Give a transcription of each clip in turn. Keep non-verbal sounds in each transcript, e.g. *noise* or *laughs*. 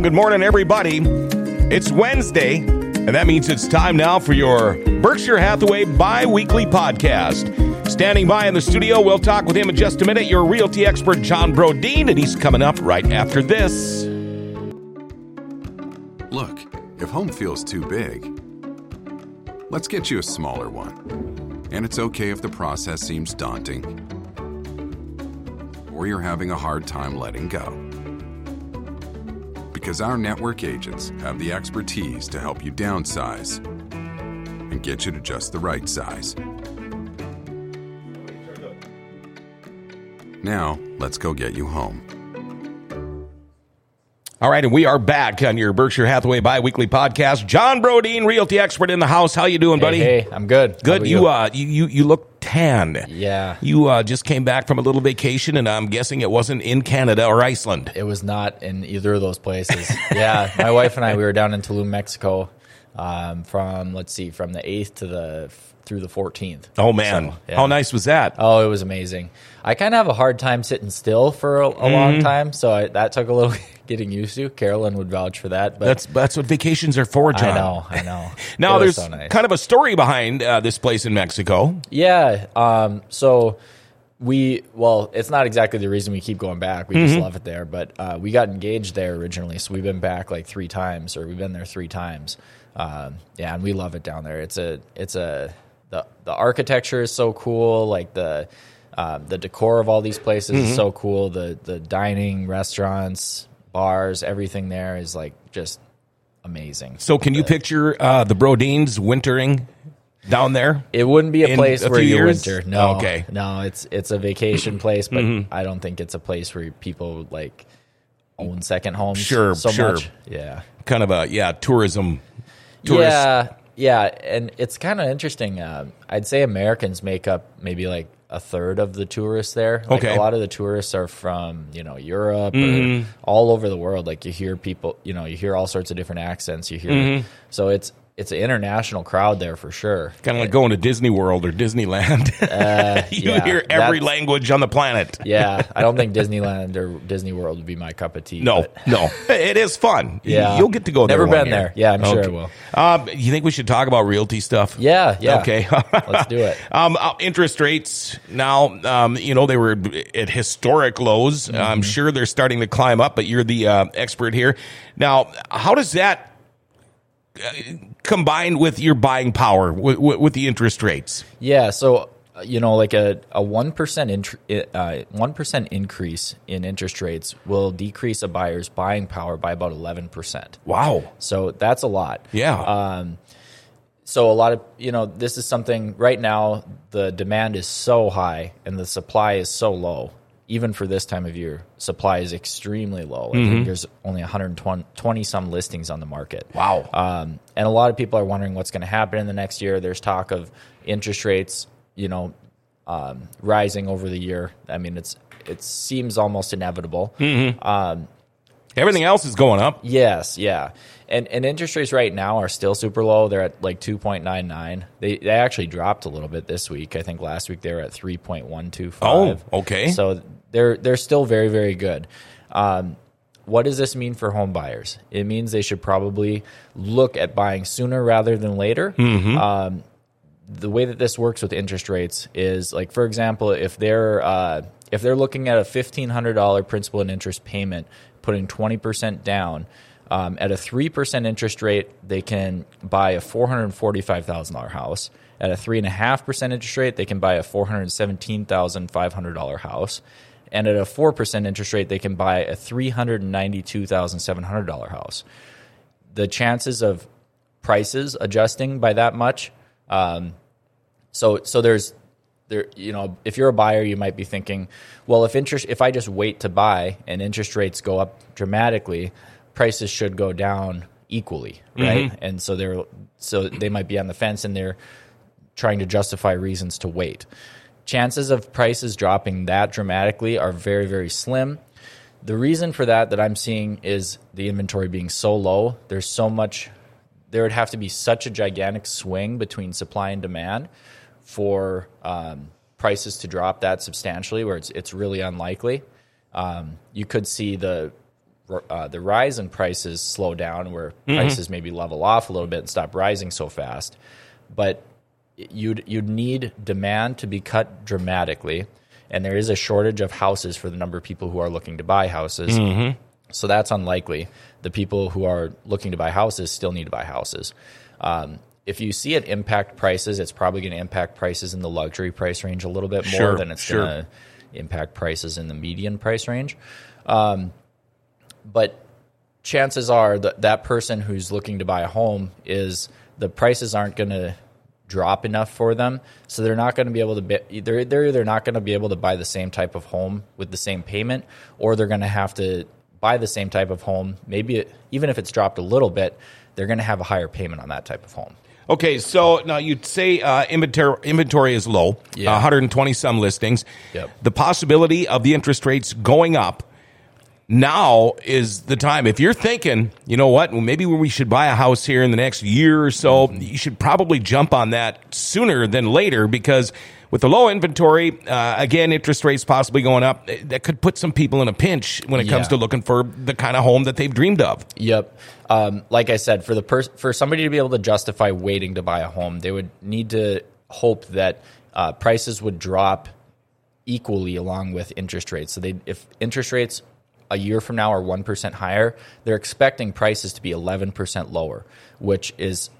good morning, everybody. It's Wednesday, and that means it's time now for your Berkshire Hathaway bi weekly podcast. Standing by in the studio, we'll talk with him in just a minute. Your realty expert, John Brodeen, and he's coming up right after this. Look, if home feels too big, let's get you a smaller one. And it's okay if the process seems daunting or you're having a hard time letting go. Because our network agents have the expertise to help you downsize and get you to just the right size. Now, let's go get you home. All right, and we are back on your Berkshire Hathaway bi-weekly podcast. John Brodeen, realty expert in the house. How you doing, buddy? Hey, hey, I'm good. Good. about You, uh, you you you look tan. Yeah. You uh, just came back from a little vacation, and I'm guessing it wasn't in Canada or Iceland. It was not in either of those places. *laughs* yeah, my wife and I we were down in Tulum, Mexico, um, from let's see, from the eighth to the through the fourteenth. Oh man, So, yeah. how nice was that? Oh, it was amazing. I kind of have a hard time sitting still for a, a Mm-hmm. long time, so I, that took a little *laughs* getting used to. Carolyn would vouch for that, but That's that's what vacations are for, John. I know, I *laughs* know. Now there's so nice. kind of a story behind uh, this place in Mexico. Yeah. Um, so we, well, it's not exactly the reason we keep going back. We Mm-hmm. just love it there. But uh, we got engaged there originally. So we've been back like three times, or we've been there three times. Um, yeah, and we love it down there. It's a, it's a, the, the architecture is so cool. Like the, um, the decor of all these places Mm-hmm. is so cool. The, the dining, restaurants, bars, everything there is like just amazing. So can you picture uh, the Brodeens wintering down there? It wouldn't be a place a where you years? winter. No, Okay. no, it's it's a vacation place, but Mm-hmm. I don't think it's a place where people like own second homes. Sure, so sure. much. Yeah, Kind of a yeah tourism. Tourist. yeah, yeah, and it's kind of interesting. Um, I'd say Americans make up maybe like a third of the tourists there. Like Okay. a lot of the tourists are from you know Europe or all over the world. Like you hear people, you know, you hear all sorts of different accents. You hear so it's it's an international crowd there for sure. Kind of like going to Disney World or Disneyland. *laughs* you Uh, yeah, hear every language on the planet. Yeah, I don't think *laughs* Disneyland or Disney World would be my cup of tea. No, but- no, *laughs* it is fun. Yeah. you'll get to go there. Never one been year. there. Yeah, I'm sure I will. Um, you think we should talk about realty stuff? Yeah, yeah. Okay. Let's do it. Um, uh, interest rates now, um, you know, they were at historic lows. Mm-hmm. I'm sure they're starting to climb up, but you're the uh, expert here. Now, how does that uh, combine with your buying power with, with, with the interest rates? Yeah, so uh, you know, like a a one percent uh, one percent increase in interest rates will decrease a buyer's buying power by about eleven percent. Wow. So that's a lot. Yeah. Um, so a lot of you know this is something right now the demand is so high and the supply is so low even for this time of year supply is extremely low. I Mm-hmm. think there's only 120 some listings on the market. Wow. um, and a lot of people are wondering what's going to happen in the next year. There's talk of interest rates you know um, rising over the year. I mean it's it seems almost inevitable Everything else is going up. Yes, yeah. And and interest rates right now are still super low. They're at like 2.99. They they actually dropped a little bit this week. I think last week they were at 3.125. Oh, okay. So they're they're still very very good. Um, what does this mean for home buyers? It means they should probably look at buying sooner rather than later. Um, the way that this works with interest rates is like, for example, if they're uh, if they're looking at a fifteen hundred dollar principal and interest payment, putting twenty percent down. Um, at a three percent interest rate, they can buy a four hundred forty-five thousand dollar house. At a three and a half percent interest rate, they can buy a four hundred seventeen thousand five hundred dollar house. And at a four percent interest rate, they can buy a three hundred ninety-two thousand seven hundred dollar house. The chances of prices adjusting by that much um, so so there's there you know if you're a buyer you might be thinking well if interest if I just wait to buy and interest rates go up dramatically prices should go down equally mm-hmm. right? And so they're so they might be on the fence and they're trying to justify reasons to wait. Chances of prices dropping that dramatically are very very slim. The reason for that that I'm seeing is the inventory being so low. There's so much there would have to be such a gigantic swing between supply and demand for um, prices to drop that substantially, where it's it's really unlikely. Um, you could see the uh, the rise in prices slow down, where prices maybe level off a little bit and stop rising so fast. But you'd you'd need demand to be cut dramatically, and there is a shortage of houses for the number of people who are looking to buy houses. So that's unlikely. The people who are looking to buy houses still need to buy houses. Um, if you see it impact prices, it's probably going to impact prices in the luxury price range a little bit more Sure, than it's sure. going to impact prices in the median price range. Um, but chances are that that person who's looking to buy a home is the prices aren't going to drop enough for them so they're not going to be able to be, they're, they're either not going to be able to buy the same type of home with the same payment or they're going to have to buy the same type of home maybe it, even if it's dropped a little bit they're going to have a higher payment on that type of home Okay, so now you'd say uh, inventory inventory is low, Yeah. 120 some listings. Yep. The possibility of the interest rates going up now is the time. If you're thinking, you know what, well, maybe we should buy a house here in the next year or so, you should probably jump on that sooner than later because with the low inventory, uh, again, interest rates possibly going up, eh, that could put some people in a pinch when it comes Yeah. to looking for the kind of home that they've dreamed of. Yep. Um, like I said, for the for somebody to be able to justify waiting to buy a home, they would need to hope that uh, prices would drop equally along with interest rates. So they, if interest rates a year from now are one percent higher, they're expecting prices to be eleven percent lower, which is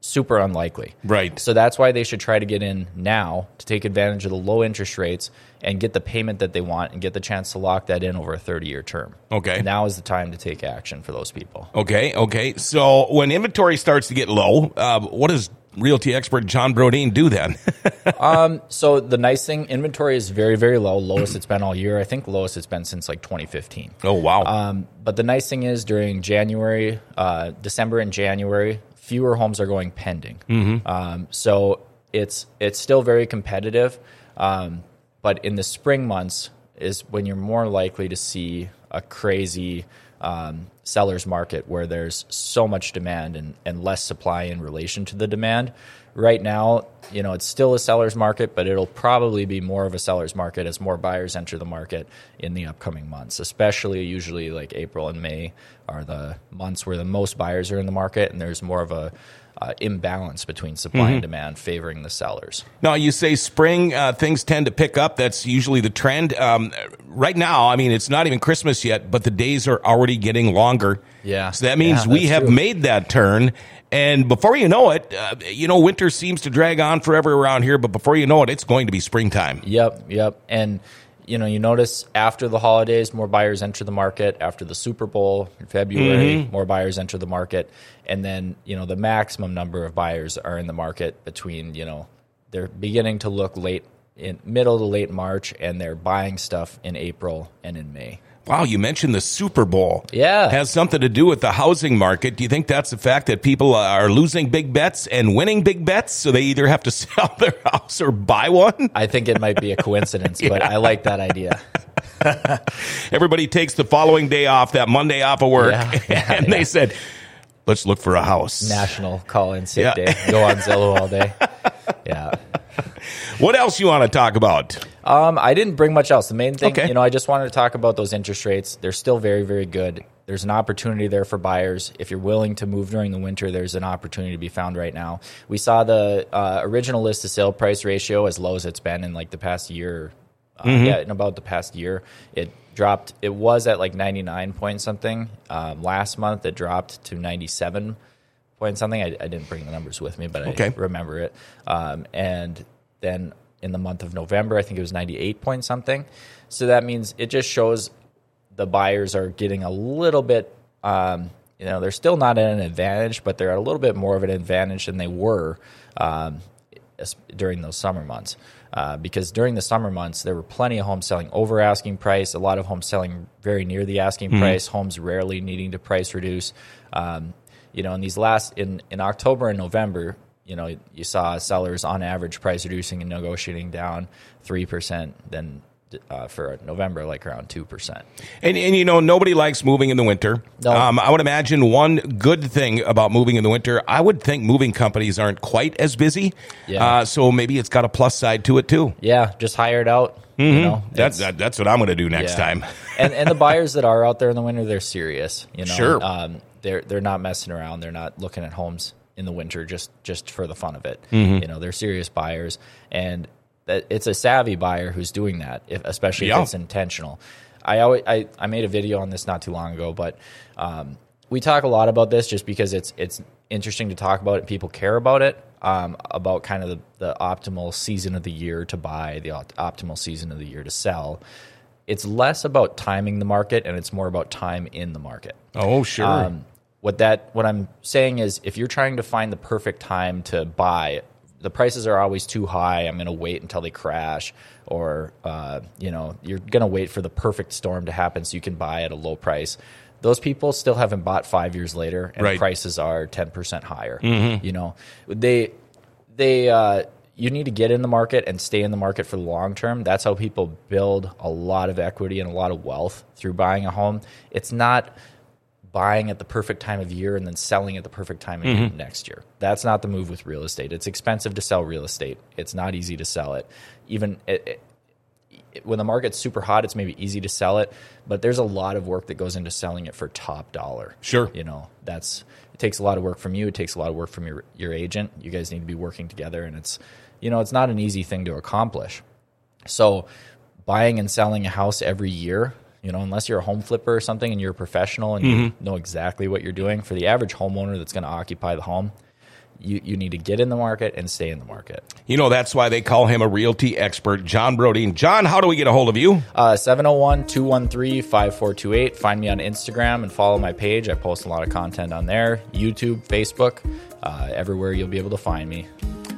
super unlikely. Right. So that's why they should try to get in now to take advantage of the low interest rates and get the payment that they want and get the chance to lock that in over a 30 year term. Okay. Now is the time to take action for those people. Okay, okay. So when inventory starts to get low, uh, what does realty expert John Brodeen do then? *laughs* So the nice thing, inventory is very, very low. Lowest it's been all year. I think lowest it's been since like 2015. oh wow. Um, but the nice thing is during January, uh, December and January, fewer homes are going pending. Um, so it's it's still very competitive. Um, but in the spring months is when you're more likely to see a crazy um, seller's market where there's so much demand and, and less supply in relation to the demand. Right now, you know, it's still a seller's market, but it'll probably be more of a seller's market as more buyers enter the market in the upcoming months, especially usually like April and May are the months where the most buyers are in the market and there's more of a uh, imbalance between supply and demand favoring the sellers. now you say spring uh, things tend to pick up. That's usually the trend. Um, right now, I mean, it's not even Christmas yet, but the days are already getting longer. Yeah. So that means Yeah, we have true. made that turn. And before you know it, uh, you know, winter seems to drag on forever around here. But before you know it, it's going to be springtime. Yep, yep. And you know, you notice after the holidays, more buyers enter the market. After the Super Bowl in February, more buyers enter the market. And then, you know, the maximum number of buyers are in the market between, you know, they're beginning to look late in middle to late March and they're buying stuff in April and in May. Wow, you mentioned the Super Bowl. Yeah. Has something to do with the housing market. Do you think that's the fact that people are losing big bets and winning big bets? So they either have to *laughs* sell their house or buy one? I think it might be a coincidence, *laughs* but I like that idea. *laughs* Everybody takes the following day off, that Monday off of work. Yeah, yeah, and they said, let's look for a house. National call in sick Yeah. day. Go on Zillow all day. Yeah. *laughs* What else you want to talk about? Um, I didn't bring much else. The main thing, Okay. you know, I just wanted to talk about those interest rates. They're still very, very good. There's an opportunity there for buyers. If you're willing to move during the winter, there's an opportunity to be found right now. We saw the uh, original list to sale price ratio as low as it's been in like the past year. Uh, Yeah, in about the past year, it dropped. It was at like 99 point something. Um, last month, it dropped to 97 point something. I, I didn't bring the numbers with me, but Okay. I remember it. Um, and then in the month of November, I think it was 98 point something. So that means it just shows the buyers are getting a little bit, um, you know, they're still not at an advantage, but they're at a little bit more of an advantage than they were um, during those summer months. Uh, because during the summer months, there were plenty of homes selling over asking price, a lot of homes selling very near the asking price, homes rarely needing to price reduce. Um, you know, in these last in in October and November, you know, you saw sellers on average price reducing and negotiating down three percent, then uh, for November, like around two percent. And, and you know, nobody likes moving in the winter. No. Um, I would imagine one good thing about moving in the winter, I would think moving companies aren't quite as busy. Yeah. Uh, so maybe it's got a plus side to it too. Yeah, just hire it out. You know, That's that, that's what I'm going to do next Yeah. time. *laughs* and and the buyers that are out there in the winter, they're serious. You know, Sure. Um, they're they're not messing around. They're not looking at homes in the winter just just for the fun of it. Mm-hmm. You know, they're serious buyers, and it's a savvy buyer who's doing that, if, especially Yeah. if it's intentional. I always I, I made a video on this not too long ago, but um, we talk a lot about this just because it's it's interesting to talk about it. People care about it. Um, about kind of the, the optimal season of the year to buy, the opt- optimal season of the year to sell. It's less about timing the market and it's more about time in the market. Oh, sure. Um, what that what I'm saying is, if you're trying to find the perfect time to buy, the prices are always too high. I'm going to wait until they crash, or uh, you know, you're going to wait for the perfect storm to happen so you can buy at a low price. Those people still haven't bought five years later, and Right. prices are ten percent higher. You know, they they uh, you need to get in the market and stay in the market for the long term. That's how people build a lot of equity and a lot of wealth through buying a home. It's not buying at the perfect time of year and then selling at the perfect time of year mm-hmm. next year. That's not the move with real estate. It's expensive to sell real estate. It's not easy to sell it. Even it, it, it- when the market's super hot, it's maybe easy to sell it, but there's a lot of work that goes into selling it for top dollar. Sure. You know, that's it takes a lot of work from you, it takes a lot of work from your your agent. You guys need to be working together and it's you know, it's not an easy thing to accomplish. So, buying and selling a house every year, you know, unless you're a home flipper or something and you're a professional and you know exactly what you're doing, for the average homeowner that's going to occupy the home, you, you need to get in the market and stay in the market. you know, that's why they call him a realty expert, John Brodeen. John, how do we get a hold of you? Uh, 701 213 5428. Find me on Instagram and follow my page. I post a lot of content on there YouTube, Facebook, uh, everywhere you'll be able to find me.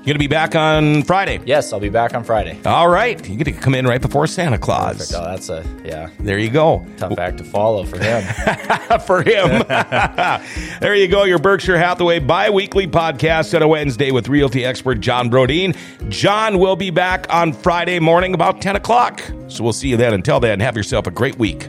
You're going to be back on Friday. Yes, I'll be back on Friday. All right. You get to come in right before Santa Claus. Perfect. Oh, that's a, yeah, There you go. tough act to follow for him. *laughs* for him. *laughs* there you go, your Berkshire Hathaway bi weekly podcast on a Wednesday with realty expert John Brodeen. John will be back on Friday morning about 10 o'clock. So we'll see you then. Until then, have yourself a great week.